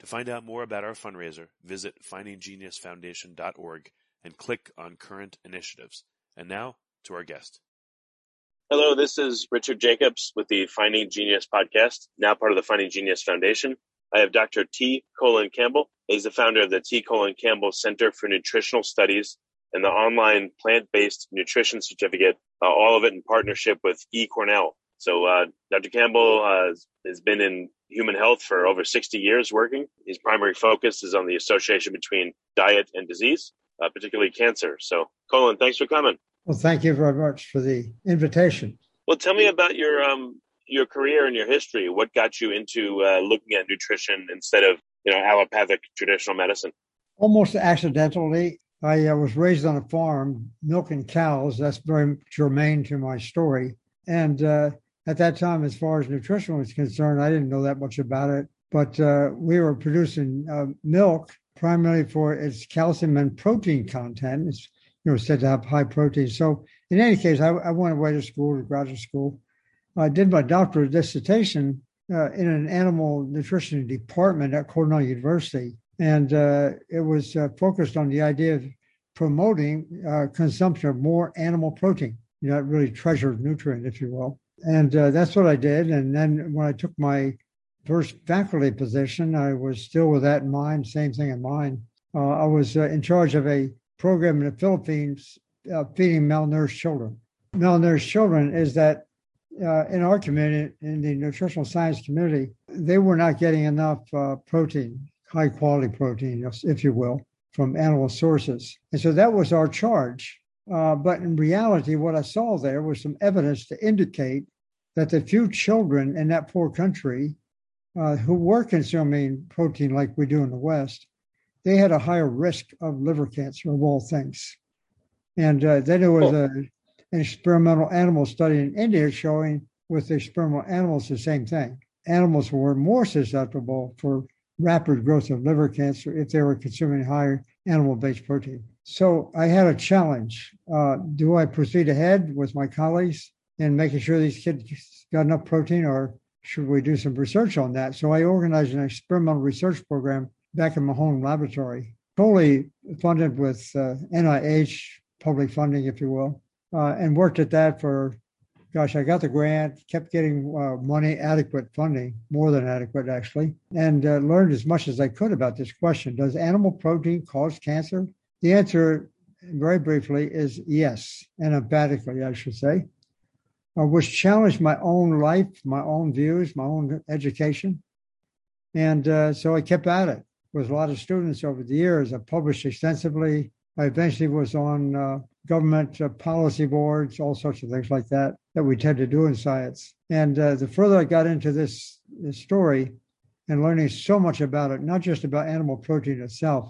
To find out more about our fundraiser, visit findinggeniusfoundation.org and click on current initiatives. And now to our guest. Hello, this is Richard Jacobs with the Finding Genius podcast, now part of the Finding Genius Foundation. I have Dr. T. Colin Campbell. He's the founder of the T. Colin Campbell Center for Nutritional Studies and the online plant-based nutrition certificate, uh, all of it in partnership with E. Cornell. So uh, Dr. Campbell uh, has been in human health for over 60 years working. His primary focus is on the association between diet and disease, uh, particularly cancer. So, Colin, thanks for coming. Well, thank you very much for the invitation. Well, tell me about your um, your career and your history. What got you into uh, looking at nutrition instead of you know allopathic traditional medicine? Almost accidentally. I uh, was raised on a farm milking cows. That's very germane to my story. And uh, at that time, as far as nutrition was concerned, I didn't know that much about it. But uh, we were producing uh, milk primarily for its calcium and protein content. It's you know said to have high protein. So in any case, I, I went away to school, to graduate school. I did my doctorate dissertation uh, in an animal nutrition department at Cornell University, and uh, it was uh, focused on the idea of promoting uh, consumption of more animal protein. You know, that really treasured nutrient, if you will and uh, that's what I did. And then when I took my first faculty position, I was still with that in mind, same thing in mind. Uh, I was uh, in charge of a program in the Philippines uh, feeding malnourished children. Malnourished children is that uh, in our community, in the nutritional science community, they were not getting enough uh, protein, high quality protein, if you will, from animal sources. And so that was our charge. Uh, but in reality, what I saw there was some evidence to indicate that the few children in that poor country uh, who were consuming protein like we do in the West, they had a higher risk of liver cancer of all things. And uh, then there was a, an experimental animal study in India showing with the experimental animals the same thing. Animals were more susceptible for rapid growth of liver cancer if they were consuming higher animal based protein. So I had a challenge. Uh, do I proceed ahead with my colleagues in making sure these kids got enough protein, or should we do some research on that? So I organized an experimental research program back in my home laboratory, fully funded with uh, NIH public funding, if you will, uh, and worked at that for, gosh, I got the grant, kept getting uh, money, adequate funding, more than adequate actually, and uh, learned as much as I could about this question. Does animal protein cause cancer? The answer, very briefly, is yes, and emphatically, I should say, uh, which challenged my own life, my own views, my own education. And uh, so I kept at it with a lot of students over the years. I published extensively. I eventually was on uh, government uh, policy boards, all sorts of things like that that we tend to do in science. And uh, the further I got into this, this story, and learning so much about it, not just about animal protein itself,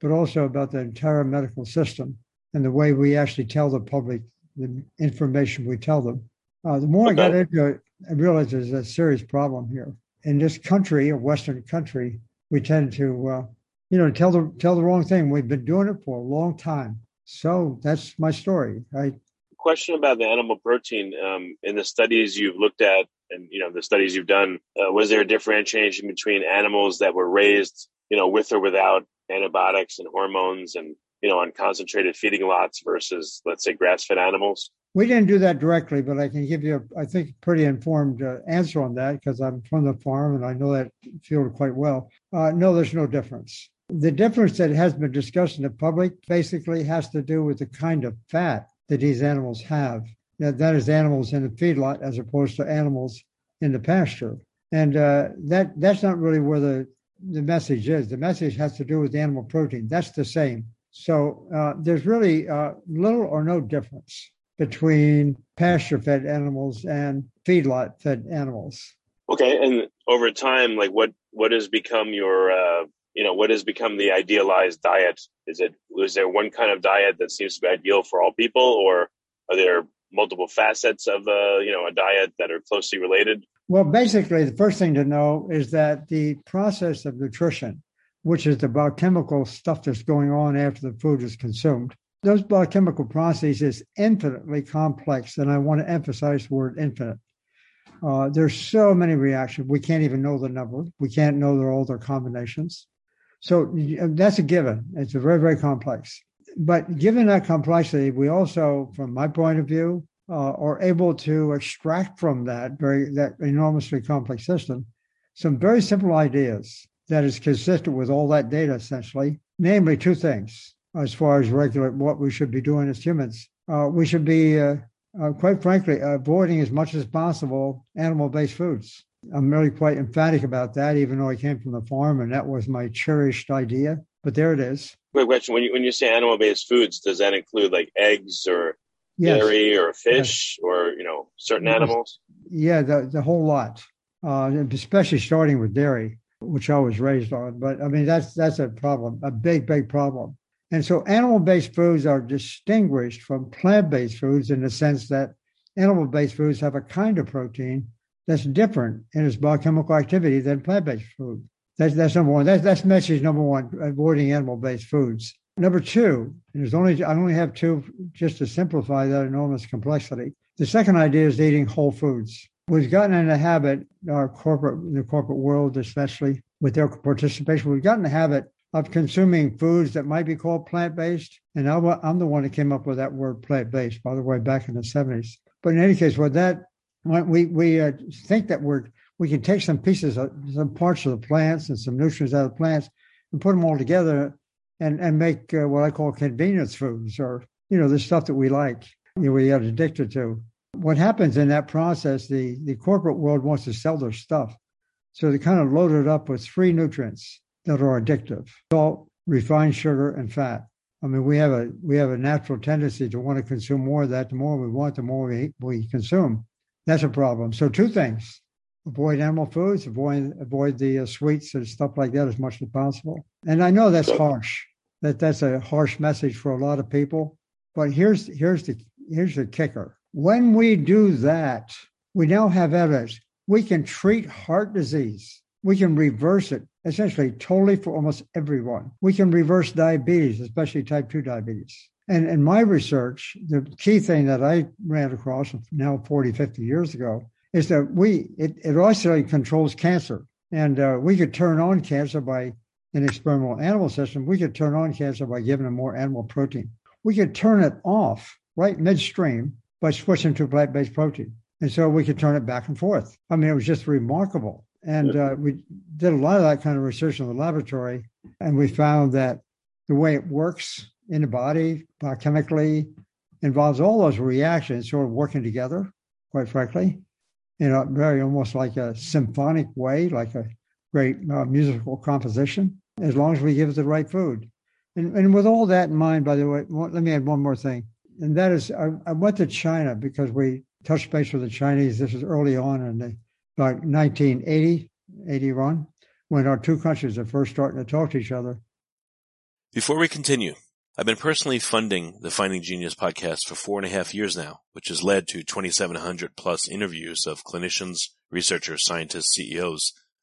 but also about the entire medical system and the way we actually tell the public the information we tell them. Uh, the more okay. I got into it, I realized there's a serious problem here. In this country, a Western country, we tend to, uh, you know, tell the tell the wrong thing. We've been doing it for a long time. So that's my story. I question about the animal protein um, in the studies you've looked at, and you know the studies you've done. Uh, was there a differentiation between animals that were raised, you know, with or without antibiotics and hormones, and you know, on concentrated feeding lots versus, let's say, grass-fed animals? We didn't do that directly, but I can give you, a, I think, pretty informed uh, answer on that because I'm from the farm and I know that field quite well. Uh, no, there's no difference. The difference that has been discussed in the public basically has to do with the kind of fat that these animals have. That, is animals in the feedlot as opposed to animals in the pasture. And uh, that that's not really where the, the message is. The message has to do with the animal protein. That's the same. So uh, there's really uh, little or no difference between pasture fed animals and feedlot fed animals. Okay, and over time, like what what has become your uh, you know what has become the idealized diet? Is it is there one kind of diet that seems to be ideal for all people, or are there multiple facets of a uh, you know a diet that are closely related? Well, basically, the first thing to know is that the process of nutrition, which is the biochemical stuff that's going on after the food is consumed, those biochemical processes is infinitely complex, and I want to emphasize the word infinite. Uh, there's so many reactions. We can't even know the number. We can't know all their combinations. So that's a given. It's a very, very complex. But given that complexity, we also, from my point of view, uh, are able to extract from that very that enormously complex system some very simple ideas that is consistent with all that data, essentially. Namely, two things as far as regulate what we should be doing as humans. Uh, we should be, uh, uh, quite frankly, avoiding as much as possible animal based foods. I'm really quite emphatic about that, even though I came from the farm and that was my cherished idea. But there it is. Quick question: When you when you say animal based foods, does that include like eggs or yes. dairy or fish yes. or you know certain animals? Yeah, the the whole lot, uh, especially starting with dairy, which I was raised on. But I mean, that's that's a problem, a big big problem. And so animal based foods are distinguished from plant based foods in the sense that animal based foods have a kind of protein that's different in its biochemical activity than plant based food. That's, that's number one. That's, that's message number one, avoiding animal based foods. Number two, there's only, I only have two just to simplify that enormous complexity. The second idea is eating whole foods. We've gotten in the habit, our corporate, the corporate world, especially with their participation, we've gotten the habit of consuming foods that might be called plant based. And I'm the one that came up with that word plant based, by the way, back in the 70s. But in any case, what that we we uh, think that we're we can take some pieces of some parts of the plants and some nutrients out of the plants and put them all together and and make uh, what I call convenience foods or you know the stuff that we like you know, we get addicted to. What happens in that process? The the corporate world wants to sell their stuff, so they kind of load it up with three nutrients that are addictive: salt, refined sugar, and fat. I mean, we have a we have a natural tendency to want to consume more of that. The more we want, the more we we consume. That's a problem. So two things: avoid animal foods, avoid avoid the uh, sweets and stuff like that as much as possible. And I know that's harsh. That that's a harsh message for a lot of people. But here's here's the here's the kicker. When we do that, we now have evidence. We can treat heart disease. We can reverse it essentially totally for almost everyone. We can reverse diabetes, especially type 2 diabetes. And in my research, the key thing that I ran across now 40, 50 years ago is that we, it, it also controls cancer. And uh, we could turn on cancer by an experimental animal system. We could turn on cancer by giving them more animal protein. We could turn it off right midstream by switching to plant based protein. And so we could turn it back and forth. I mean, it was just remarkable. And uh, we did a lot of that kind of research in the laboratory. And we found that the way it works in the body biochemically involves all those reactions sort of working together, quite frankly, in a very almost like a symphonic way, like a great uh, musical composition, as long as we give it the right food. And, and with all that in mind, by the way, let me add one more thing. And that is, I, I went to China because we touched base with the Chinese. This was early on in the, about 1980, 81. when our two countries are first starting to talk to each other. Before we continue, I've been personally funding the Finding Genius podcast for four and a half years now, which has led to 2,700 plus interviews of clinicians, researchers, scientists, CEOs,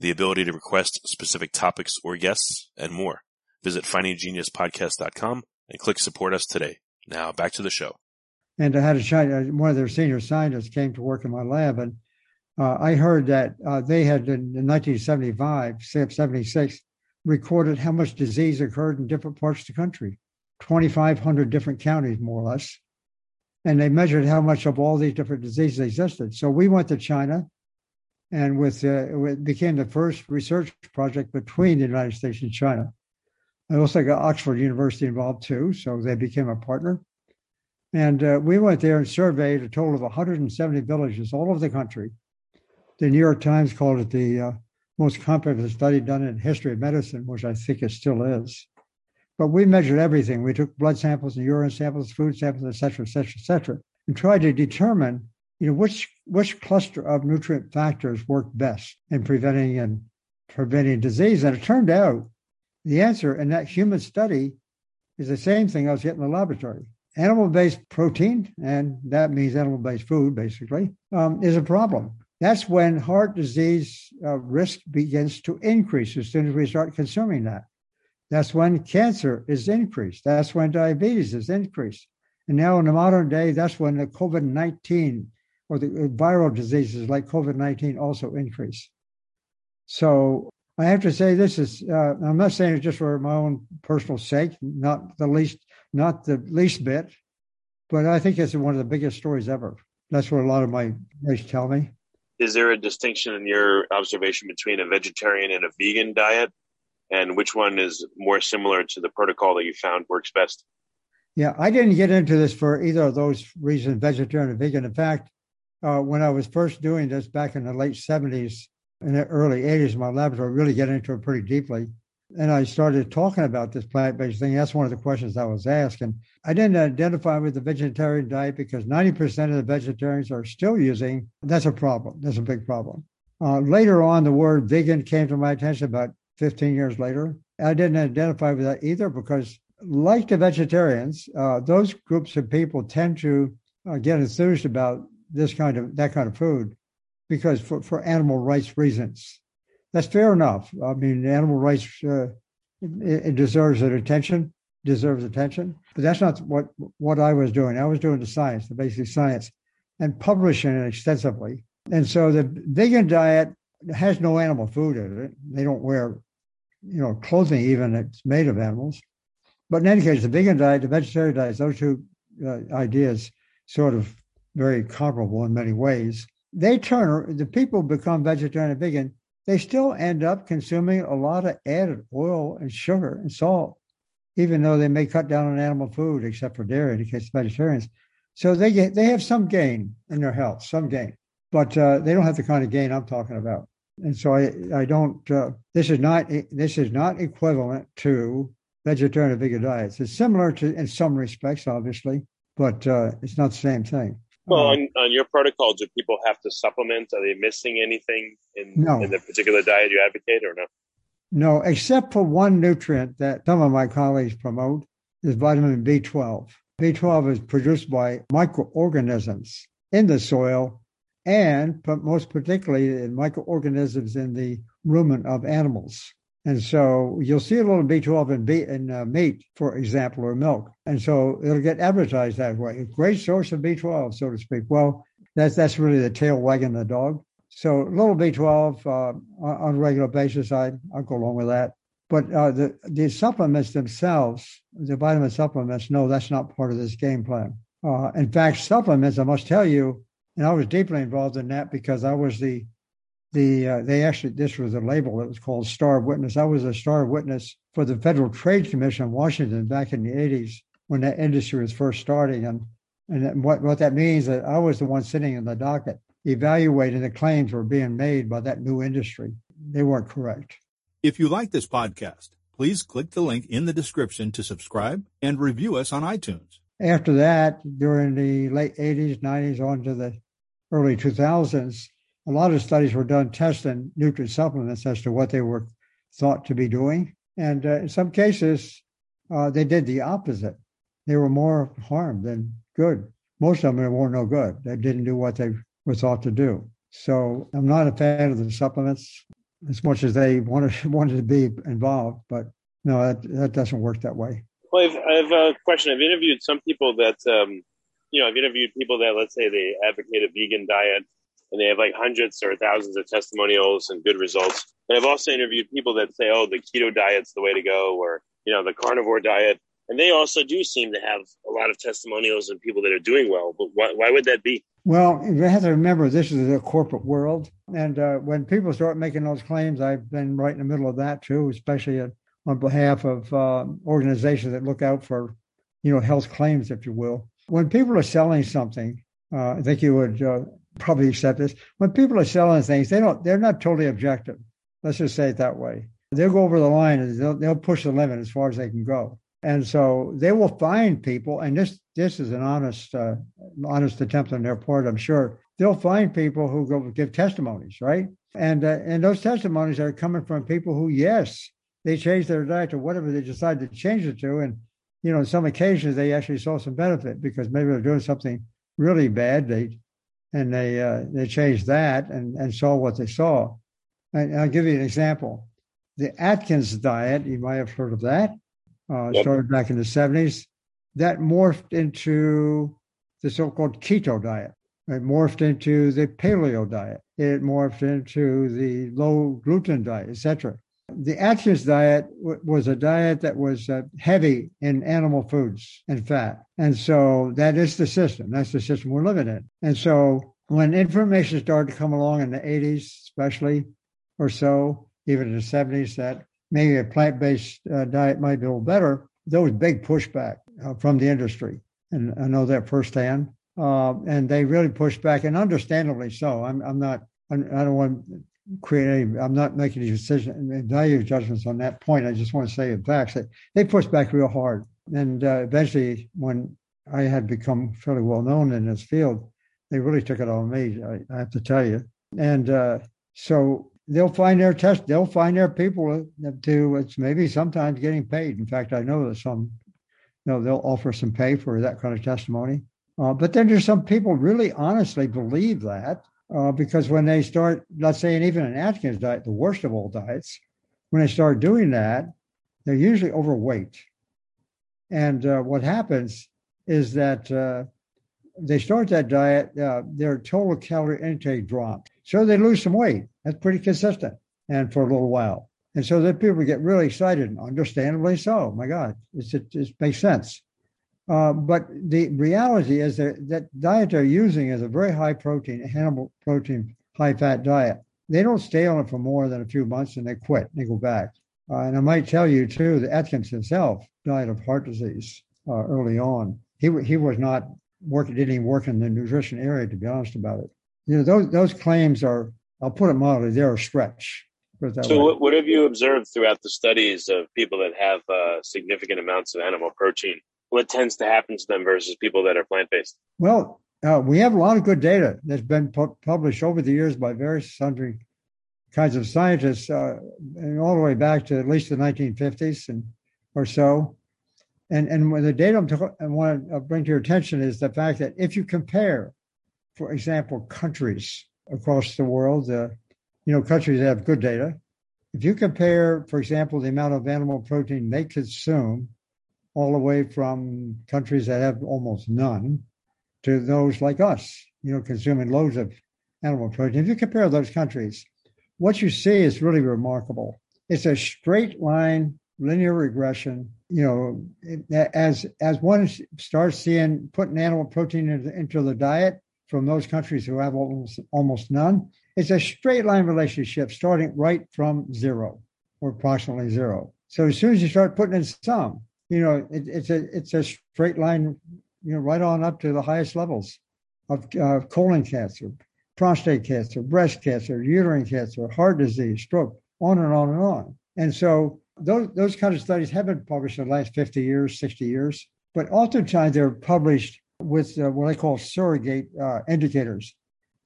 the ability to request specific topics or guests, and more. Visit findinggeniuspodcast.com and click support us today. Now back to the show. And I had a China, one of their senior scientists came to work in my lab, and uh, I heard that uh, they had in, in 1975, 76, recorded how much disease occurred in different parts of the country, 2,500 different counties, more or less. And they measured how much of all these different diseases existed. So we went to China, and with uh, it became the first research project between the United States and China. I also got Oxford University involved too, so they became a partner. And uh, we went there and surveyed a total of 170 villages all over the country. The New York Times called it the uh, most comprehensive study done in history of medicine, which I think it still is. But we measured everything. We took blood samples and urine samples, food samples, et cetera, et cetera, et cetera, and tried to determine, you know, which which cluster of nutrient factors work best in preventing and preventing disease. And it turned out the answer in that human study is the same thing I was getting in the laboratory. Animal based protein, and that means animal based food basically, um, is a problem. That's when heart disease uh, risk begins to increase as soon as we start consuming that. That's when cancer is increased. That's when diabetes is increased. And now in the modern day, that's when the COVID 19 or the uh, viral diseases like COVID 19 also increase. So I have to say this is uh, I'm not saying it just for my own personal sake, not the least not the least bit, but I think it's one of the biggest stories ever. That's what a lot of my mates tell me. Is there a distinction in your observation between a vegetarian and a vegan diet? And which one is more similar to the protocol that you found works best? Yeah, I didn't get into this for either of those reasons, vegetarian or vegan. In fact, uh, when I was first doing this back in the late 70s and the early 80s in my laboratory, really get into it pretty deeply. And I started talking about this plant based thing. That's one of the questions I was asked. And I didn't identify with the vegetarian diet because 90% of the vegetarians are still using. That's a problem. That's a big problem. Uh, later on, the word vegan came to my attention about 15 years later. I didn't identify with that either because, like the vegetarians, uh, those groups of people tend to uh, get enthused about this kind of that kind of food because for, for animal rights reasons. That's fair enough. I mean, animal rights uh, it, it, deserves an attention, deserves attention. But that's not what what I was doing. I was doing the science, the basic science, and publishing it extensively. And so the vegan diet has no animal food in it. They don't wear, you know, clothing even that's made of animals. But in any case, the vegan diet, the vegetarian diet, those two uh, ideas sort of very comparable in many ways. They turn the people become vegetarian and vegan they still end up consuming a lot of added oil and sugar and salt, even though they may cut down on animal food, except for dairy in the case of vegetarians. So they get they have some gain in their health, some gain, but uh, they don't have the kind of gain I'm talking about. And so I I don't. Uh, this is not this is not equivalent to vegetarian or vegan diets. It's similar to in some respects, obviously, but uh, it's not the same thing. Well, hmm. on, on your protocol, do people have to supplement? Are they missing anything in, no. in the particular diet you advocate or no? No, except for one nutrient that some of my colleagues promote is vitamin B12. B12 is produced by microorganisms in the soil and but most particularly in microorganisms in the rumen of animals. And so you'll see a little B12 in, B, in uh, meat, for example, or milk. And so it'll get advertised that way. A great source of B12, so to speak. Well, that's, that's really the tail wagging the dog. So a little B12 uh, on a regular basis, I, I'll go along with that. But uh, the, the supplements themselves, the vitamin supplements, no, that's not part of this game plan. Uh, in fact, supplements, I must tell you, and I was deeply involved in that because I was the the uh, they actually this was a label that was called Star Witness. I was a Star Witness for the Federal Trade Commission in Washington back in the 80s when that industry was first starting. And and what, what that means that I was the one sitting in the docket evaluating the claims were being made by that new industry. They weren't correct. If you like this podcast, please click the link in the description to subscribe and review us on iTunes. After that, during the late 80s, 90s, on to the early 2000s, a lot of studies were done testing nutrient supplements as to what they were thought to be doing. And uh, in some cases, uh, they did the opposite. They were more harm than good. Most of them were no good. They didn't do what they were thought to do. So I'm not a fan of the supplements as much as they wanted wanted to be involved, but no, that, that doesn't work that way. Well, I've, I have a question. I've interviewed some people that, um, you know, I've interviewed people that, let's say, they advocate a vegan diet and they have like hundreds or thousands of testimonials and good results. And I've also interviewed people that say, oh, the keto diet's the way to go, or, you know, the carnivore diet. And they also do seem to have a lot of testimonials and people that are doing well. But why, why would that be? Well, you have to remember this is a corporate world. And uh, when people start making those claims, I've been right in the middle of that too, especially on behalf of uh, organizations that look out for, you know, health claims, if you will. When people are selling something, uh, I think you would uh, probably accept this. When people are selling things, they don't, they're not totally objective. Let's just say it that way. They'll go over the line and they'll, they'll push the limit as far as they can go. And so they will find people, and this this is an honest uh, honest attempt on their part, I'm sure. They'll find people who go give testimonies, right? And uh, and those testimonies are coming from people who, yes, they changed their diet to whatever they decided to change it to, and you know, on some occasions they actually saw some benefit because maybe they're doing something really bad. They and they uh, they changed that and and saw what they saw. And I'll give you an example. The Atkins diet, you might have heard of that uh, yep. started back in the 70s. That morphed into the so called keto diet. It morphed into the paleo diet. It morphed into the low gluten diet, etc. The Atkins diet w- was a diet that was uh, heavy in animal foods and fat. And so that is the system. That's the system we're living in. And so when information started to come along in the 80s, especially or so, even in the 70s, that maybe a plant based uh, diet might be a little better. There was big pushback uh, from the industry. And I know that firsthand. Uh, and they really pushed back, and understandably so. I'm, I'm not, I'm, I don't want to create I'm not making any decision, value judgments on that point. I just want to say in fact that they pushed back real hard. And uh, eventually, when I had become fairly well known in this field, they really took it on me, I, I have to tell you. And uh, so they'll find their test. They'll find their people to. It's maybe sometimes getting paid. In fact, I know that some, you know, they'll offer some pay for that kind of testimony. Uh, but then there's some people really honestly believe that uh, because when they start, let's say, and even an Atkins diet, the worst of all diets, when they start doing that, they're usually overweight. And uh, what happens is that uh, they start that diet, uh, their total calorie intake drops. So they lose some weight. That's pretty consistent and for a little while. And so then people get really excited, understandably so. My God, it, it makes sense. Uh, but the reality is that that diet they're using is a very high protein, animal protein, high fat diet. They don't stay on it for more than a few months and they quit. They go back. Uh, and I might tell you too that Atkins himself died of heart disease uh, early on. He he was not work didn't even work in the nutrition area to be honest about it. You know those those claims are I'll put it mildly they're a stretch. So what, what, have you observed throughout the studies of people that have uh, significant amounts of animal protein? What tends to happen to them versus people that are plant based? Well, uh, we have a lot of good data that's been pu- published over the years by various sundry kinds of scientists, uh, and all the way back to at least the 1950s and or so. And and the data I'm I want to bring to your attention is the fact that if you compare, for example, countries across the world, uh, you know, countries that have good data. If you compare, for example, the amount of animal protein they consume, all the way from countries that have almost none to those like us, you know, consuming loads of animal protein. If you compare those countries, what you see is really remarkable. It's a straight line linear regression. You know, as as one starts seeing putting animal protein into, into the diet, from those countries who have almost, almost none. It's a straight line relationship starting right from zero or approximately zero. So as soon as you start putting in some, you know, it, it's a it's a straight line, you know, right on up to the highest levels of uh, colon cancer, prostate cancer, breast cancer, uterine cancer, heart disease, stroke, on and on and on. And so those those kind of studies have been published in the last 50 years, 60 years, but oftentimes they're published with uh, what I call surrogate uh, indicators.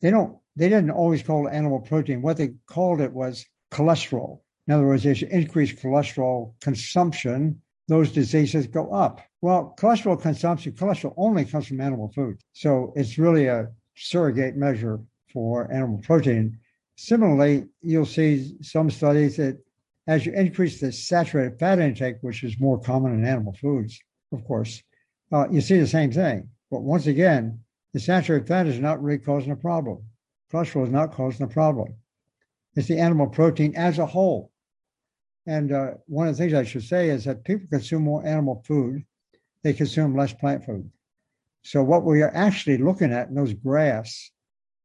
They don't they didn't always call it animal protein. What they called it was cholesterol. In other words, as you increase cholesterol consumption, those diseases go up. Well, cholesterol consumption, cholesterol only comes from animal food. So it's really a surrogate measure for animal protein. Similarly, you'll see some studies that as you increase the saturated fat intake, which is more common in animal foods, of course, uh, you see the same thing. But once again, the saturated fat is not really causing a problem. Cholesterol is not causing a problem. It's the animal protein as a whole. And uh, one of the things I should say is that people consume more animal food, they consume less plant food. So what we are actually looking at in those graphs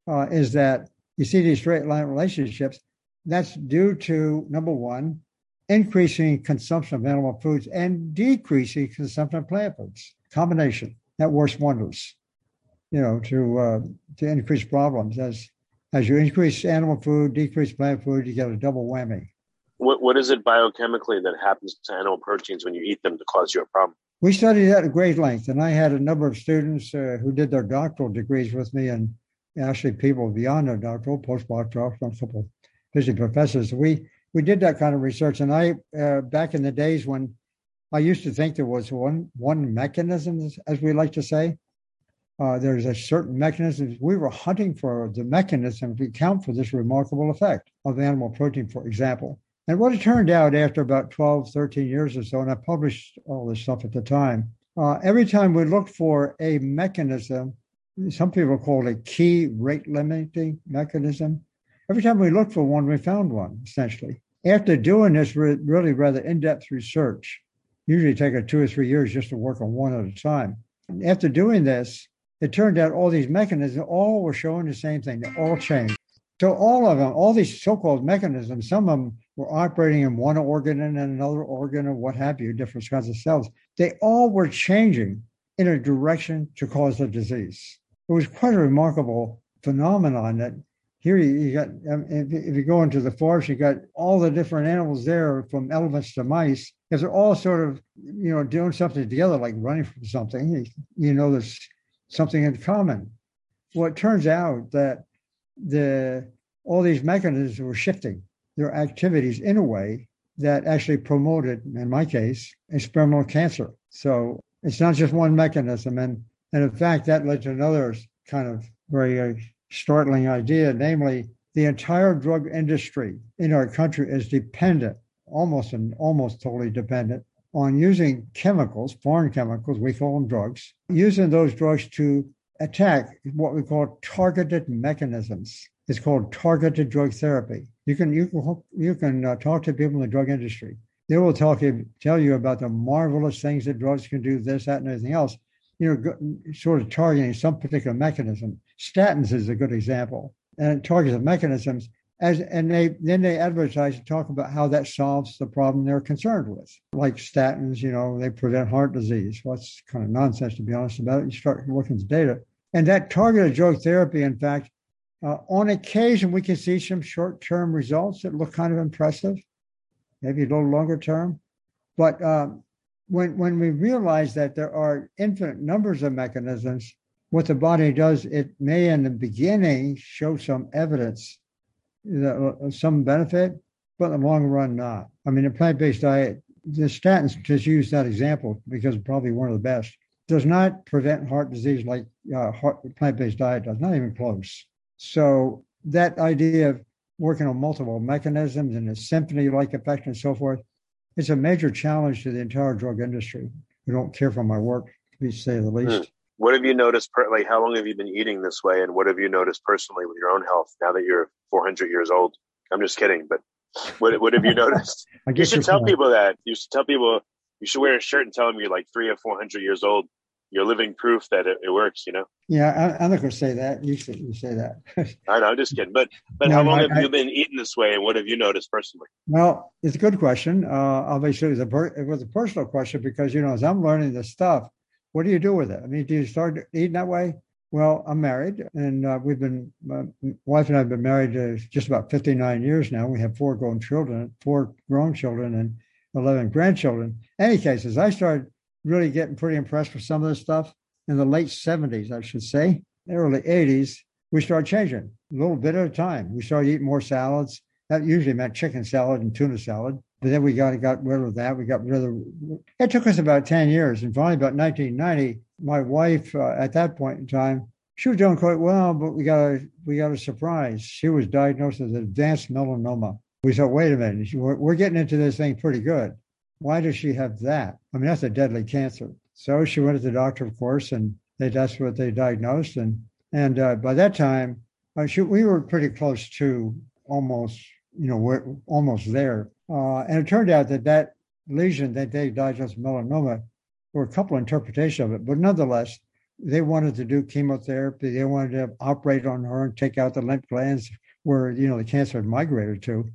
uh, is that you see these straight line relationships. That's due to number one, increasing consumption of animal foods and decreasing consumption of plant foods. Combination that works wonders, you know, to uh, to increase problems as as you increase animal food, decrease plant food, you get a double whammy. What what is it biochemically that happens to animal proteins when you eat them to cause you a problem? We studied that at great length, and I had a number of students uh, who did their doctoral degrees with me, and actually people beyond their doctoral, postdoctoral, a couple visiting professors. We we did that kind of research, and I uh, back in the days when I used to think there was one one mechanism, as we like to say. Uh, there's a certain mechanism. We were hunting for the mechanism to account for this remarkable effect of animal protein, for example. And what it turned out after about 12, 13 years or so, and I published all this stuff at the time, uh, every time we looked for a mechanism, some people call it a key rate limiting mechanism. Every time we looked for one, we found one, essentially. After doing this really rather in depth research, usually take a two or three years just to work on one at a time. After doing this, it turned out all these mechanisms all were showing the same thing. They all changed. So all of them, all these so-called mechanisms, some of them were operating in one organ and then another organ or what have you, different kinds of cells. They all were changing in a direction to cause the disease. It was quite a remarkable phenomenon that here you, you got, um, if, you go into the forest, you got all the different animals there from elephants to mice, because they're all sort of, you know, doing something together, like running from something. You know, there's something in common. Well, it turns out that the all these mechanisms were shifting their activities in a way that actually promoted, in my case, experimental cancer. So it's not just one mechanism. And, and in fact, that led to another kind of very uh, startling idea, namely, the entire drug industry in our country is dependent, almost and almost totally dependent, on using chemicals, foreign chemicals, we call them drugs, using those drugs to attack what we call targeted mechanisms. It's called targeted drug therapy. You can you can you can uh, talk to people in the drug industry. They will talk tell you about the marvelous things that drugs can do, this, that, and everything else. You know, sort of targeting some particular mechanism. Statins is a good example, and it targets the mechanisms as and they then they advertise and talk about how that solves the problem they're concerned with. Like statins, you know, they prevent heart disease. Well, that's kind of nonsense to be honest about it. You start looking at the data. And that targeted drug therapy, in fact, uh, on occasion we can see some short-term results that look kind of impressive, maybe a little longer term. But um, when when we realize that there are infinite numbers of mechanisms, what the body does, it may in the beginning show some evidence uh, some benefit, but in the long run, not. I mean, a plant based diet, the statins, just use that example because probably one of the best, does not prevent heart disease like uh, plant based diet does, not even close. So, that idea of working on multiple mechanisms and a symphony like effect and so forth, it's a major challenge to the entire drug industry who don't care for my work, to say the least. Mm. What have you noticed? Per- like, how long have you been eating this way, and what have you noticed personally with your own health now that you're 400 years old? I'm just kidding, but what what have you noticed? you should tell point. people that. You should tell people you should wear a shirt and tell them you're like three or 400 years old, you're living proof that it, it works. You know. Yeah, I, am not going to say that. You say you say that. I know. I'm just kidding. But but no, how long I, have you been eating this way, and what have you noticed personally? Well, it's a good question. Uh, obviously, it was a it was a personal question because you know as I'm learning this stuff, what do you do with it? I mean, do you start eating that way? Well, I'm married, and uh, we've been my wife and I have been married uh, just about 59 years now. We have four grown children, four grown children, and 11 grandchildren. Any cases, I started really getting pretty impressed with some of this stuff in the late 70s, I should say, early 80s. We started changing a little bit at a time. We started eating more salads. That usually meant chicken salad and tuna salad. But then we got got rid of that. We got rid of. It took us about ten years, and finally, about 1990, my wife uh, at that point in time, she was doing quite well, but we got a we got a surprise. She was diagnosed with advanced melanoma. We said, wait a minute, we're, we're getting into this thing pretty good why does she have that? I mean, that's a deadly cancer. So she went to the doctor, of course, and they that's what they diagnosed. And and uh, by that time, uh, she, we were pretty close to almost, you know, we're almost there. Uh, and it turned out that that lesion that they diagnosed melanoma were a couple interpretations of it, but nonetheless, they wanted to do chemotherapy. They wanted to operate on her and take out the lymph glands where you know the cancer had migrated to.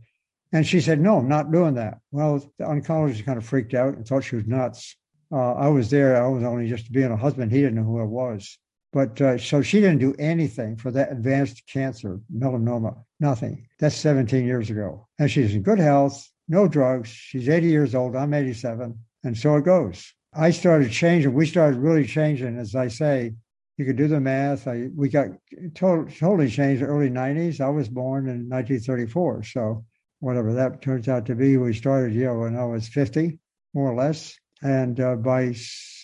And she said, No, I'm not doing that. Well, the oncologist kind of freaked out and thought she was nuts. Uh, I was there. I was only just being a husband. He didn't know who I was. But uh, so she didn't do anything for that advanced cancer, melanoma, nothing. That's 17 years ago. And she's in good health, no drugs. She's 80 years old. I'm 87. And so it goes. I started changing. We started really changing, as I say. You could do the math. I, we got totally, totally changed early 90s. I was born in 1934. So whatever that turns out to be. We started, you know, when I was 50, more or less. And uh, by,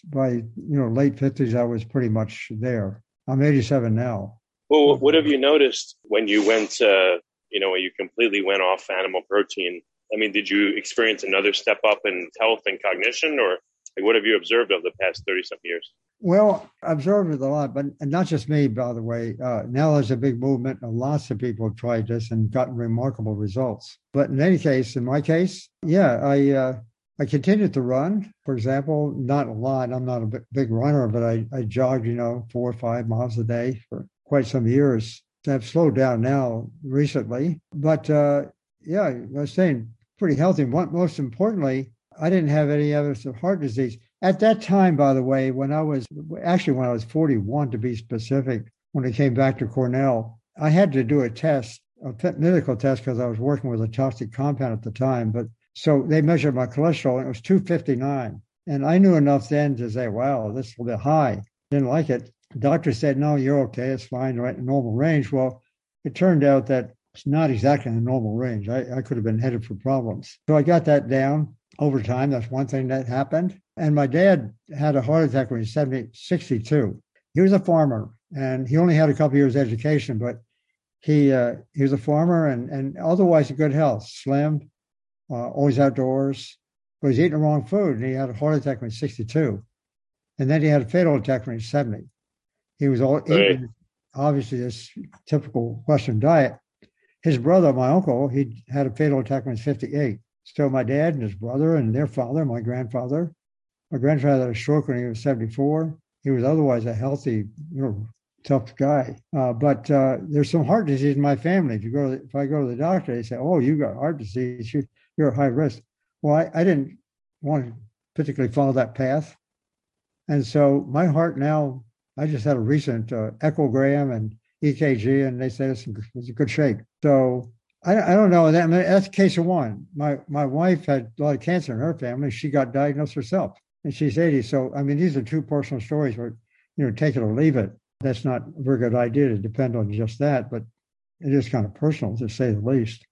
by, you know, late 50s, I was pretty much there. I'm 87 now. Well, what have you noticed when you went, uh, you know, when you completely went off animal protein? I mean, did you experience another step up in health and cognition, or like, what have you observed over the past 30 something years? Well, observed it a lot, but not just me, by the way. Uh, now there's a big movement, and lots of people have tried this and gotten remarkable results. But in any case, in my case, yeah, I uh, I continued to run. For example, not a lot. I'm not a big runner, but I, I jogged, you know, four or five miles a day for quite some years. I've slowed down now recently, but uh, yeah, I was staying pretty healthy. And most importantly, I didn't have any evidence of heart disease. At that time, by the way, when I was actually when I was 41 to be specific, when I came back to Cornell, I had to do a test, a medical test, because I was working with a toxic compound at the time. But so they measured my cholesterol and it was 259. And I knew enough then to say, wow, this is a bit high. Didn't like it. Doctor said, no, you're okay. It's fine, right normal range. Well, it turned out that it's not exactly in the normal range. I, I could have been headed for problems. So I got that down over time. That's one thing that happened. And my dad had a heart attack when he was 70, 62. He was a farmer and he only had a couple years education, but he uh, he was a farmer and, and otherwise in good health, slim, uh, always outdoors, but he was eating the wrong food and he had a heart attack when he was 62. And then he had a fatal attack when he was 70. He was all eating, obviously, this typical Western diet. His brother, my uncle, he had a fatal attack when he was 58. So my dad and his brother and their father, my grandfather, my grandfather had a stroke when he was 74. He was otherwise a healthy, you know, tough guy. Uh, but uh, there's some heart disease in my family. If you go, if I go to the doctor, they say, "Oh, you got heart disease. You, are at high risk." Well, I, I didn't want to particularly follow that path, and so my heart now. I just had a recent uh, echogram and EKG, and they said it's it's in good shape. So I, I don't know. That, I mean, that's case of one. My my wife had a lot of cancer in her family. She got diagnosed herself, and she's 80. So I mean, these are two personal stories where you know, take it or leave it. That's not a very good idea to depend on just that, but it is kind of personal to say the least.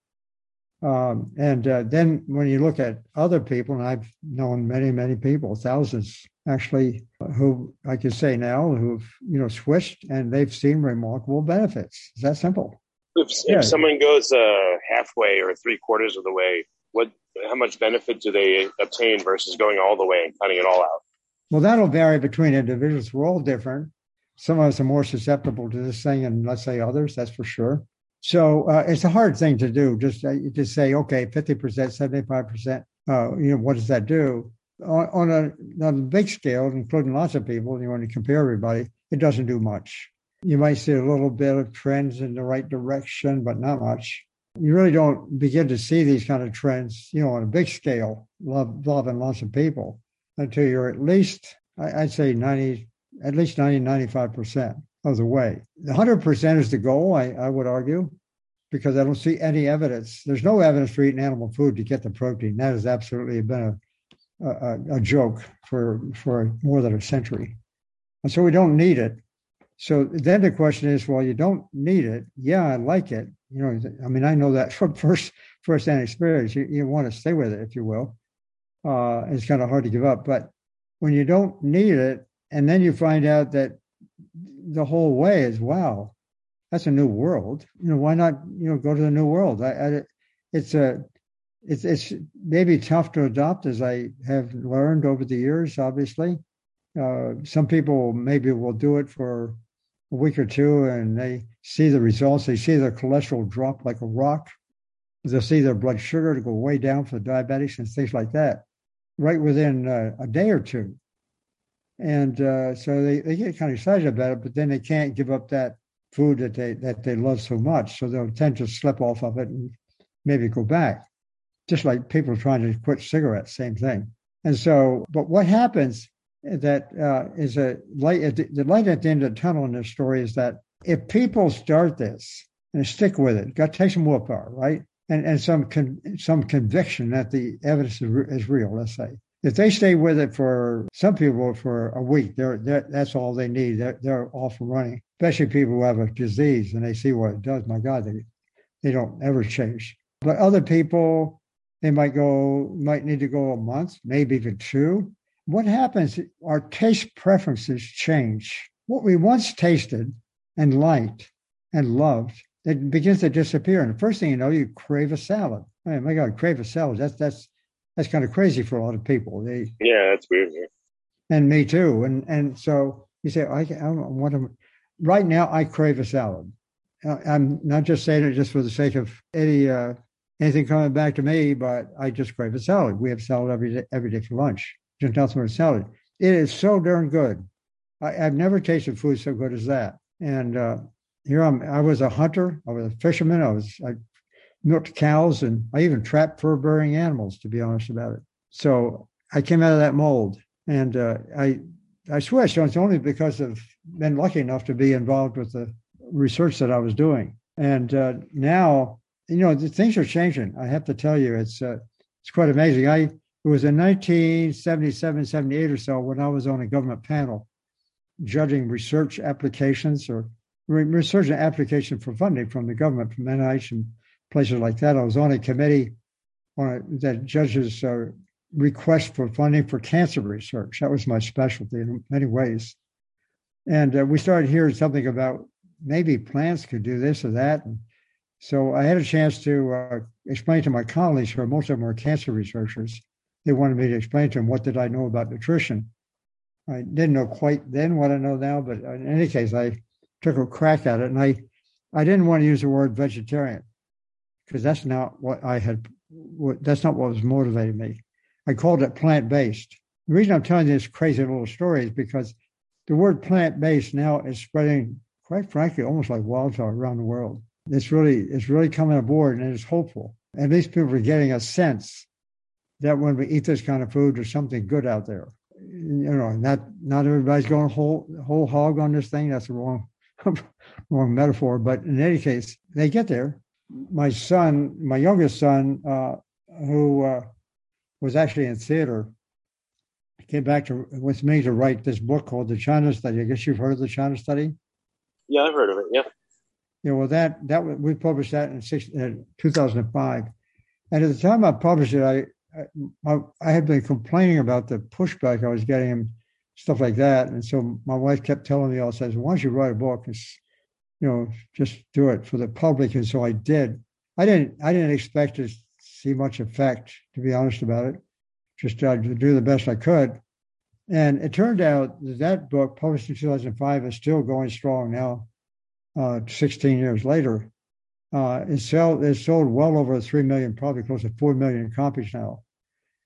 Um, and uh, then when you look at other people, and I've known many, many people, thousands actually, who I can say now who've you know switched and they've seen remarkable benefits. It's that simple. If, yeah. if someone goes uh, halfway or three quarters of the way, what how much benefit do they obtain versus going all the way and cutting it all out? Well, that'll vary between individuals. We're all different. Some of us are more susceptible to this thing, and let's say others. That's for sure. So uh, it's a hard thing to do. Just uh, to say, okay, fifty percent, seventy-five percent. Uh, you know, what does that do? on, on, a, on a big scale, including lots of people, you want to compare everybody, it doesn't do much. You might see a little bit of trends in the right direction, but not much. You really don't begin to see these kind of trends, you know, on a big scale, involving lots of people until you're at least, I'd say 90, at least 90, 95% of the way. The 100% is the goal, I, I would argue, because I don't see any evidence. There's no evidence for eating animal food to get the protein. That has absolutely been a, a, a joke for, for more than a century. And so we don't need it. So then the question is, well, you don't need it. Yeah, I like it. You know, I mean, I know that from first first-hand experience. You, you want to stay with it, if you will. Uh, it's kind of hard to give up. But when you don't need it, and then you find out that the whole way is wow, that's a new world. You know, why not? You know, go to the new world. I, I, it's a it's it's maybe tough to adopt, as I have learned over the years. Obviously, uh, some people maybe will do it for a week or two, and they see the results. They see their cholesterol drop like a rock. They'll see their blood sugar to go way down for diabetics and things like that, right within uh, a day or two. And uh, so they, they get kind of excited about it, but then they can't give up that food that they that they love so much. So they'll tend to slip off of it and maybe go back. Just like people trying to quit cigarettes, same thing. And so, but what happens that uh, is a light the light at the end of the tunnel in this story is that if people start this and stick with it, got to take some willpower, right? And and some con, some conviction that the evidence is, is real. Let's say if they stay with it for some people for a week, they're, they're that's all they need. They're, they're off and running. Especially people who have a disease and they see what it does. My God, they they don't ever change. But other people, they might go, might need to go a month, maybe even two. What happens? Our taste preferences change. What we once tasted and liked and loved, it begins to disappear. And the first thing you know, you crave a salad. I mean, my God, crave a salad. That's that's that's kind of crazy for a lot of people. They yeah, that's weird. And me too. And and so you say, I, I want to. Right now, I crave a salad. I'm not just saying it just for the sake of any uh, anything coming back to me, but I just crave a salad. We have salad every day, every day for lunch. Just nothing but salad. It is so darn good. I, have never tasted food so good as that. And uh, here I'm. I was a hunter. I was a fisherman. I was. I milked cows, and I even trapped fur bearing animals, to be honest about it. So I came out of that mold, and uh, I I switched. It's only because I've been lucky enough to be involved with the research that I was doing, and uh, now you know things are changing. I have to tell you, it's uh, it's quite amazing. I it was in 1977, 78 or so when I was on a government panel judging research applications or research application for funding from the government, from NIH and places like that. I was on a committee on a, that judges uh, request for funding for cancer research. That was my specialty in many ways. And uh, we started hearing something about maybe plants could do this or that. And so I had a chance to uh, explain to my colleagues, who are most of them are cancer researchers. They wanted me to explain to them what did I know about nutrition. I didn't know quite then what I know now, but in any case, I took a crack at it, and I I didn't want to use the word vegetarian because that's not what I had. What, that's not what was motivating me. I called it plant based. The reason I'm telling this crazy little story is because the word plant based now is spreading, quite frankly, almost like wildfire around the world. It's really it's really coming aboard and it's hopeful. At least people are getting a sense that when we eat this kind of food, there's something good out there. You know, not not everybody's going whole whole hog on this thing. That's the wrong wrong metaphor. But in any case, they get there my son, my youngest son, uh, who uh, was actually in theater, came back to with me to write this book called The China Study. I guess you've heard of the China Study. Yeah, I've heard of it. Yeah. Yeah. Well, that that we published that in, six, in 2005, and at the time I published it, I, I I had been complaining about the pushback I was getting and stuff like that, and so my wife kept telling me all says, "Why don't you write a book?" It's know, just do it for the public. And so I did. I didn't. I didn't expect to see much effect, to be honest about it. Just tried to do the best I could. And it turned out that, that book, published in 2005, is still going strong now, uh, 16 years later. Uh, it, sell, it sold well over 3 million, probably close to 4 million copies now.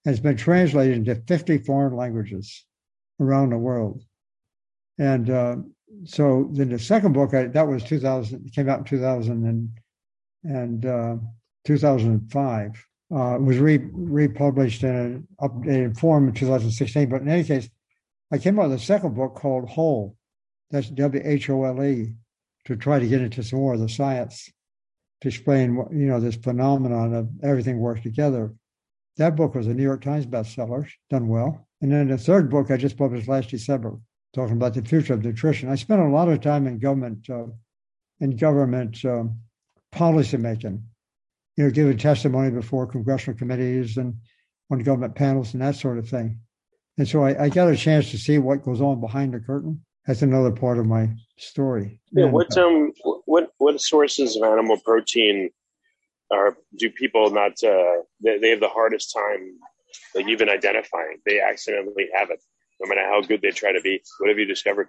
and it's been translated into 50 foreign languages around the world. And uh, so then the second book, I, that was 2000, came out in 2000 and, and uh, 2005. Uh, was re, republished in an updated form in 2016. But in any case, I came out with a second book called Whole. That's W H O L E to try to get into some more of the science to explain what, you know, this phenomenon of everything works together. That book was a New York Times bestseller, done well. And then the third book I just published last December, talking about the future of nutrition. I spent a lot of time in government, uh, in government um, policy making you know, giving testimony before congressional committees and on government panels and that sort of thing. And so I, I, got a chance to see what goes on behind the curtain. That's another part of my story. Yeah, and, what um what what sources of animal protein are do people not uh, they, they have the hardest time like even identifying? They accidentally have it, no matter how good they try to be. What have you discovered?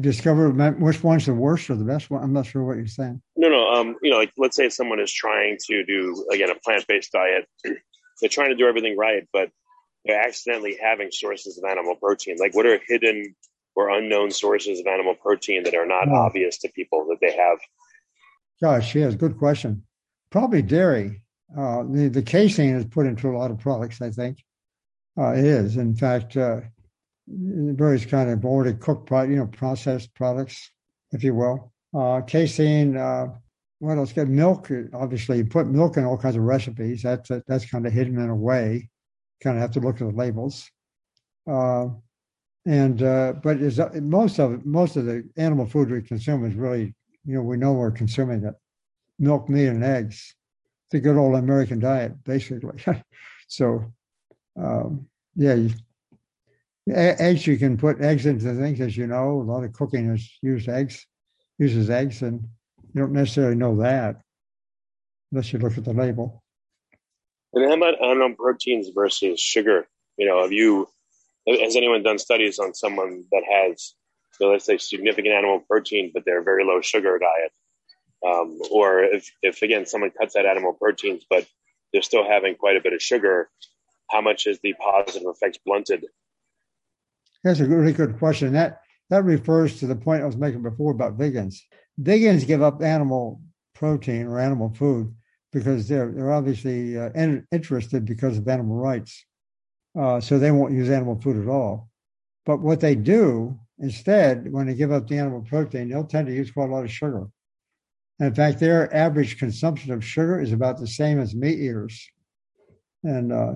discover which one's the worst or the best one. I'm not sure what you're saying. No, no. Um, you know, like let's say someone is trying to do again a plant-based diet. They're trying to do everything right, but they're accidentally having sources of animal protein. Like, what are hidden or unknown sources of animal protein that are not oh. obvious to people that they have? Gosh, yes, good question. Probably dairy. Uh, the the casein is put into a lot of products. I think uh, is. In fact. Uh, various kind of already cooked, you know, processed products, if you will. Uh, casein, uh, what else? Get milk. Obviously, you put milk in all kinds of recipes. That's that's kind of hidden in a way. Kind of have to look at the labels. Uh, and uh, but is most of most of the animal food we consume is really, you know, we know we're consuming it. Milk, meat, and eggs. The good old American diet, basically. so, um, yeah, you, eggs you can put eggs into things as you know a lot of cooking is used eggs uses eggs and you don't necessarily know that unless you look at the label. And how about animal proteins versus sugar? You know have you has anyone done studies on someone that has so let's say significant animal protein but they're very low sugar diet? Um, or if, if again someone cuts out animal proteins but they're still having quite a bit of sugar how much is the positive effects blunted that's a really good question. That that refers to the point I was making before about vegans. Vegans give up animal protein or animal food because they're they're obviously uh, in, interested because of animal rights. Uh, so they won't use animal food at all. But what they do instead, when they give up the animal protein, they'll tend to use quite a lot of sugar. In fact, their average consumption of sugar is about the same as meat eaters. And uh,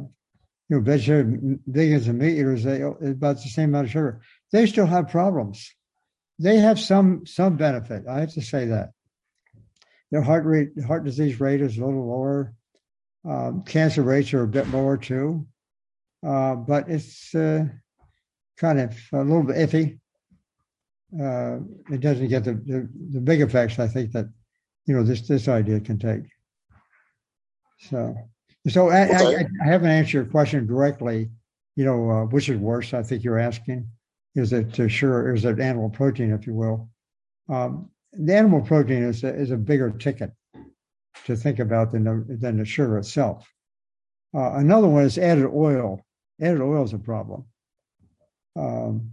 you know, vegetarian vegans and meat eaters, they about the same amount of sugar. They still have problems. They have some some benefit. I have to say that their heart rate, heart disease rate is a little lower. Um, cancer rates are a bit lower too, uh, but it's uh, kind of a little bit iffy. Uh, it doesn't get the, the, the big effects I think that you know this this idea can take. So so I, I, I, haven't answered your question directly. You know, uh, which is worse? I think you're asking. Is it uh, sure? Is it animal protein, if you will? Um, the animal protein is a, is a bigger ticket to think about than the, than the sugar itself. Uh, another one is added oil. Added oil is a problem. Um,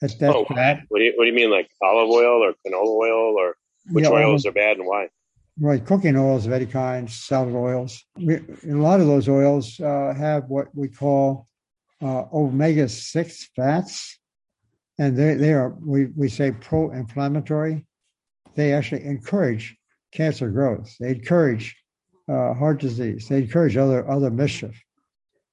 that's, that's oh, bad. What do you What do you mean, like olive oil or canola oil, or which yeah, oils are bad and why? Right, cooking oils of any kind, salad oils. We, a lot of those oils uh, have what we call uh, omega six fats, and they they are we we say pro-inflammatory. They actually encourage cancer growth. They encourage uh, heart disease. They encourage other other mischief.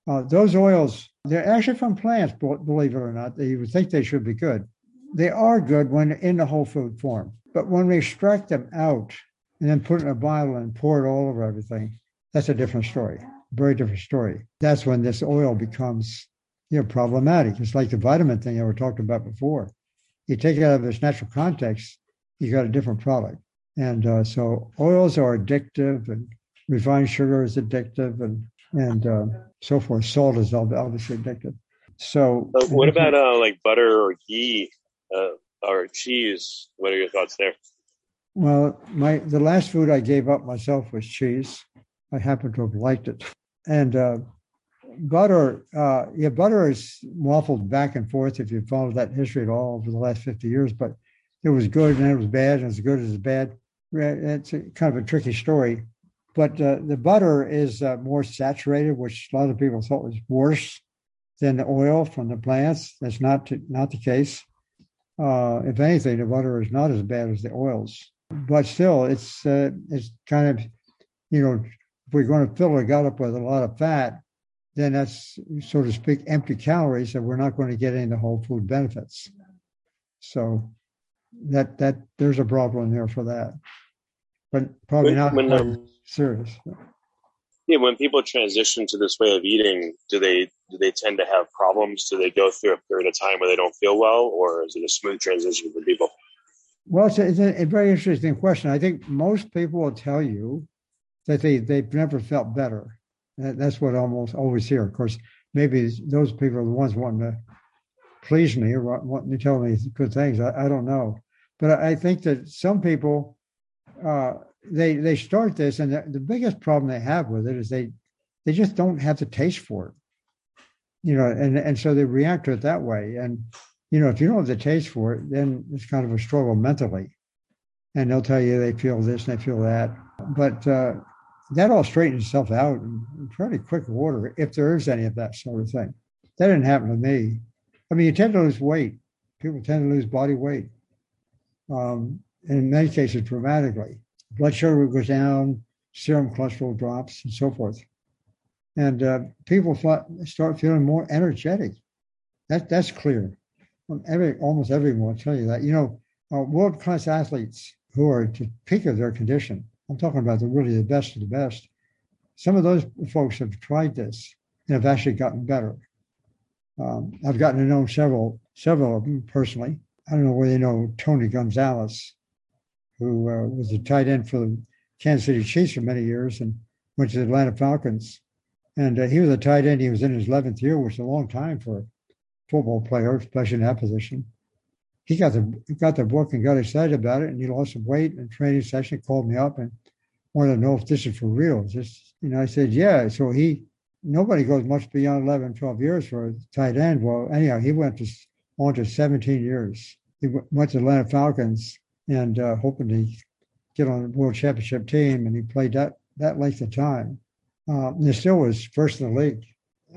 Uh, those oils they're actually from plants, believe it or not. You would think they should be good. They are good when in the whole food form, but when we extract them out and then put it in a bottle and pour it all over everything, that's a different story. Very different story. That's when this oil becomes, you know, problematic. It's like the vitamin thing I were talking about before. You take it out of its natural context, you got a different product. And uh, so oils are addictive, and refined sugar is addictive, and and uh, so forth. Salt is obviously addictive. So, what about uh, like butter or ghee uh, or cheese? What are your thoughts there? Well, my the last food I gave up myself was cheese. I happen to have liked it, and uh, butter, uh, yeah, butter is waffled back and forth if you follow that history at all over the last 50 years, but it was good and it was bad and as good as bad. It's a, kind of a tricky story. But uh, the butter is uh, more saturated, which a lot of people thought was worse than the oil from the plants. That's not to, not the case. Uh, if anything, the butter is not as bad as the oils, but still, it's uh, it's kind of you know if we're going to fill our gut up with a lot of fat, then that's so to speak empty calories, and we're not going to get any of the whole food benefits. So that that there's a problem there for that, but probably when, not when, um, serious. Yeah, when people transition to this way of eating, do they do they tend to have problems? Do they go through a period of time where they don't feel well, or is it a smooth transition for people? Well, it's a, it's a, very interesting question. I think most people will tell you that they they've never felt better. That's what I almost always hear. Of course, maybe those people are the ones wanting to please me or wanting to tell me good things. I, I don't know, but I think that some people uh, they they start this, and the, the biggest problem they have with it is they they just don't have the taste for it, you know, and and so they react to it that way. And you know, if you don't have the taste for it, then it's kind of a struggle mentally. And they'll tell you they feel this and they feel that, but uh, that all straightens itself out in, pretty quick order if there is any of that sort of thing. That didn't happen to me. I mean, you tend to lose weight. People tend to lose body weight. Um, in many cases, dramatically blood sugar goes down, serum cholesterol drops, and so forth. And uh, people start feeling more energetic. That that's clear. Every almost everyone will tell you that. You know, uh, world class athletes who are at the peak of their condition. I'm talking about the really the best of the best. Some of those folks have tried this and have actually gotten better. Um, I've gotten to know several several of them personally. I don't know whether you know Tony Gonzalez who uh, was a tight end for the Kansas City Chiefs for many years and went to the Atlanta Falcons. And uh, he was a tight end. He was in his 11th year, which is a long time for football player, especially in that position. He got the got the book and got excited about it, and he lost some weight in training session. Called me up and wanted to know if this is for real. Just you know, I said yeah. So he nobody goes much beyond 11, 12 years for a tight end. Well, anyhow, he went to on to 17 years. He went to Atlanta Falcons and uh, hoping to get on the world championship team. And he played that that length of time. Uh, and still was first in the league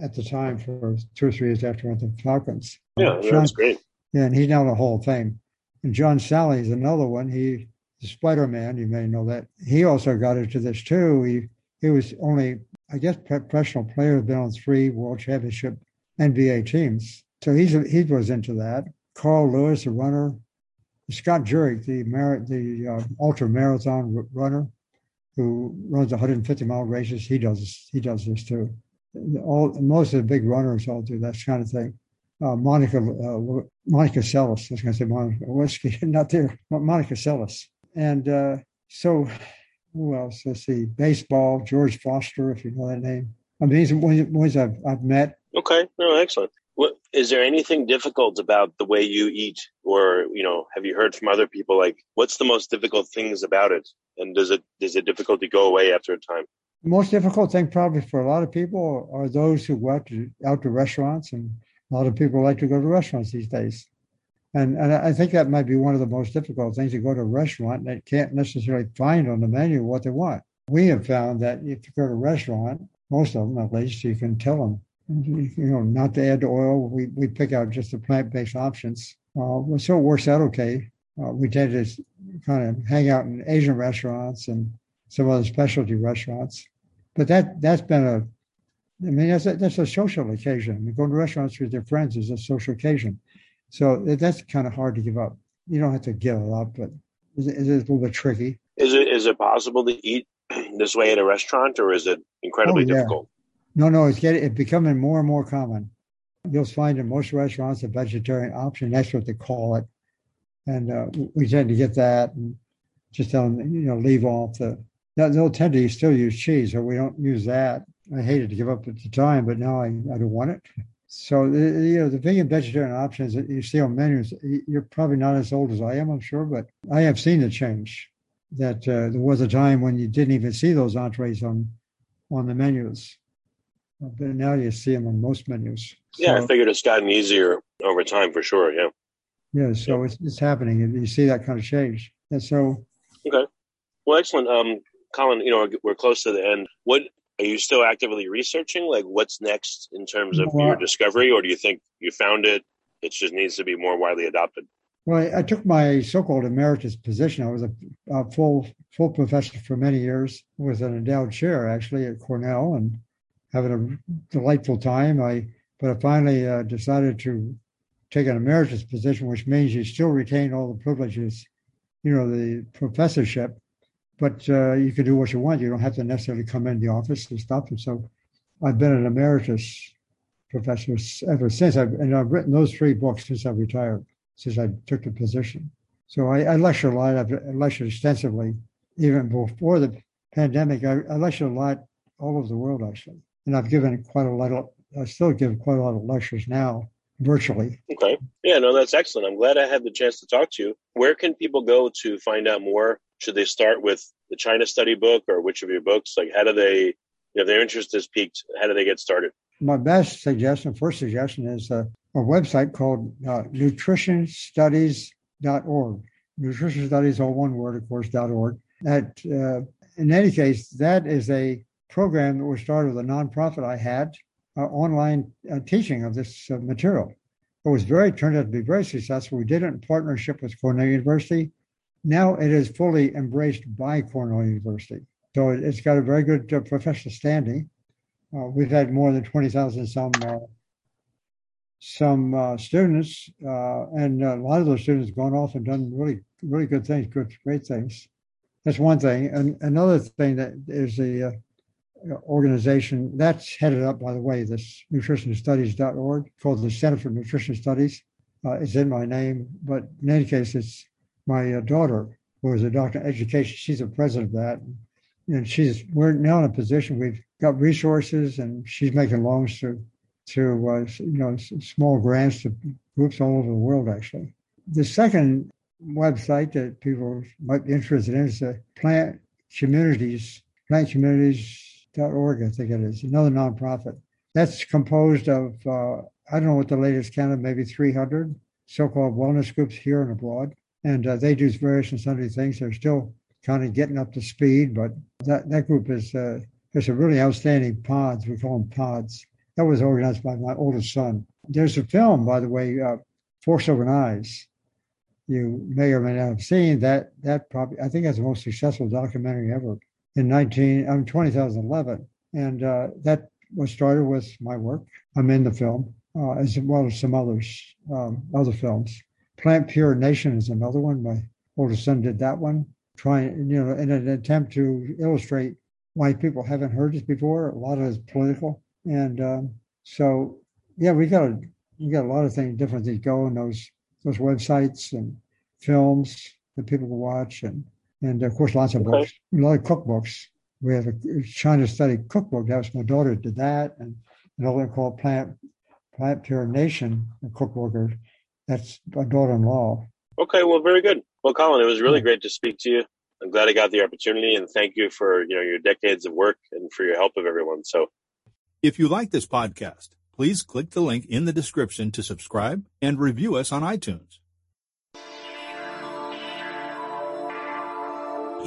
at the time for two or three years after to the Falcons. Yeah, John, that's great. Yeah, and he's now the Hall of Fame. And John Salley is another one. He Spider Man, you may know that. He also got into this too. He he was only, I guess, professional player, been on three World Championship NBA teams. So he's he was into that. Carl Lewis, a runner, Scott Jurek, the mar- the uh, ultra marathon runner who runs 150 mile races, he does he does this too. All most of the big runners all do that kind of thing. Uh, Monica uh, Monica Seles, I was going to say Monica Whiskey, not there. Monica Seles, and uh, so who else? Let's see, baseball. George Foster, if you know that name. I mean, these are ones I've, I've met. Okay, no, excellent. What is there anything difficult about the way you eat, or you know, have you heard from other people? Like, what's the most difficult things about it, and does it does the difficulty go away after a time? The most difficult thing, probably for a lot of people, are those who go out to out to restaurants, and a lot of people like to go to restaurants these days. And and I think that might be one of the most difficult things to go to a restaurant and they can't necessarily find on the menu what they want. We have found that if you go to a restaurant, most of them at least, you can tell them you know, not to add oil. We, we pick out just the plant based options. Uh, so it works out okay. Uh, we tend to kind of hang out in Asian restaurants and some other specialty restaurants. But that, that's been a, I mean, that's a, that's a social occasion. I mean, going to restaurants with your friends is a social occasion. So that's kind of hard to give up. You don't have to give it up, but it's, it's a little bit tricky. Is it is it possible to eat this way at a restaurant, or is it incredibly oh, yeah. difficult? No, no, it's getting it's becoming more and more common. You'll find in most restaurants a vegetarian option. That's what they call it, and uh, we tend to get that and just tell them you know leave off the. They'll tend to still use cheese, or we don't use that. I hated to give up at the time, but now I, I don't want it. So the, you know the vegan vegetarian options that you see on menus, you're probably not as old as I am, I'm sure, but I have seen the change. That uh, there was a time when you didn't even see those entrees on on the menus but now you see them on most menus. Yeah, So- I figured it's gotten easier over time for sure. Yeah. Yeah, so it's, it's happening, and you see that kind of change. And so, Okay. Well, excellent. Um, Colin, you know, we're, close to the end. What are you still actively researching? Like, what's next in terms of Well, your discovery, or do you think you found it? It just needs to be more widely adopted. well, I, I took my so-called emeritus position. I was a, a full full professor for many years, with an endowed chair actually at Cornell, and having a delightful time. I but I finally uh, decided to take an emeritus position, which means you still retain all the privileges, you know, the professorship, but uh, you can do what you want. You don't have to necessarily come in the office and stuff. And so, I've been an emeritus professor ever since. I've, and I've written those three books since I retired, since I took the position. So I, I lecture a lot. I've lectured extensively, even before the pandemic. I, I a lot all over the world, actually, and I've given quite a lot of. I still give quite a lot of lectures now, virtually. Okay. Yeah, no, that's excellent. I'm glad I had the chance to talk to you. Where can people go to find out more? Should they start with the China study book or which of your books? Like, how do they, if their interest is peaked, how do they get started? My best suggestion, first suggestion, is a, a website called uh, nutritionstudies.org. Nutrition studies, all one word, of course, .org. That, uh, in any case, that is a program that was started with a nonprofit I had, uh, online uh, teaching of this uh, material. It was very turned out to be very successful. We did it in partnership with Cornell University. Now it is fully embraced by Cornell University. So it, it's got a very good uh, professional standing. Uh, we've had more than 20,000 some uh, some uh, students, uh, and a lot of those students have gone off and done really really good things, good great things. That's one thing. And another thing that is the organization that's headed up, by the way, this nutritionstudies.org called the Center for Nutrition Studies. Uh, it's in my name, but in any case, it's my uh, daughter who is a doctor of education. She's the president of that, and she's we're now in a position we've got resources, and she's making loans to to uh, you know small grants to groups all over the world. Actually, the second website that people might be interested in is the Plant Communities Plant Communities.org. I think it is another nonprofit that's composed of uh, I don't know what the latest count of maybe 300 so-called wellness groups here and abroad, and uh, they do various and sundry things. They're still kind of getting up to speed, but that that group is uh, there's a really outstanding pods. We call them pods. That was organized by my oldest son. There's a film, by the way, uh, Forks Over Knives. You may or may not have seen that. That probably I think that's the most successful documentary ever in 19 um, 2011, and uh, that was started with my work. I'm in the film uh, as well as some others, um, other films. Plant Pure Nation is another one. My oldest son did that one, trying you know in an attempt to illustrate why people haven't heard this before. A lot of it's political, and um, so yeah, we got a, we got a lot of things, different things going. Those those websites and films that people can watch, and and of course lots of books, a lot of cookbooks. We have a China study cookbook. That was my daughter did that, and another one called Plant Plant Pure Nation, a cookbook. Or- That's my daughter-in-law. Okay, well, very good. Well, Colin, it was really great to speak to you. I'm glad I got the opportunity, and thank you for you know your decades of work and for your help of everyone. So, If you like this podcast, please click the link in the description to subscribe and review us on iTunes.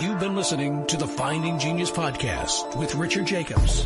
You've been listening to the Finding Genius podcast with Richard Jacobs.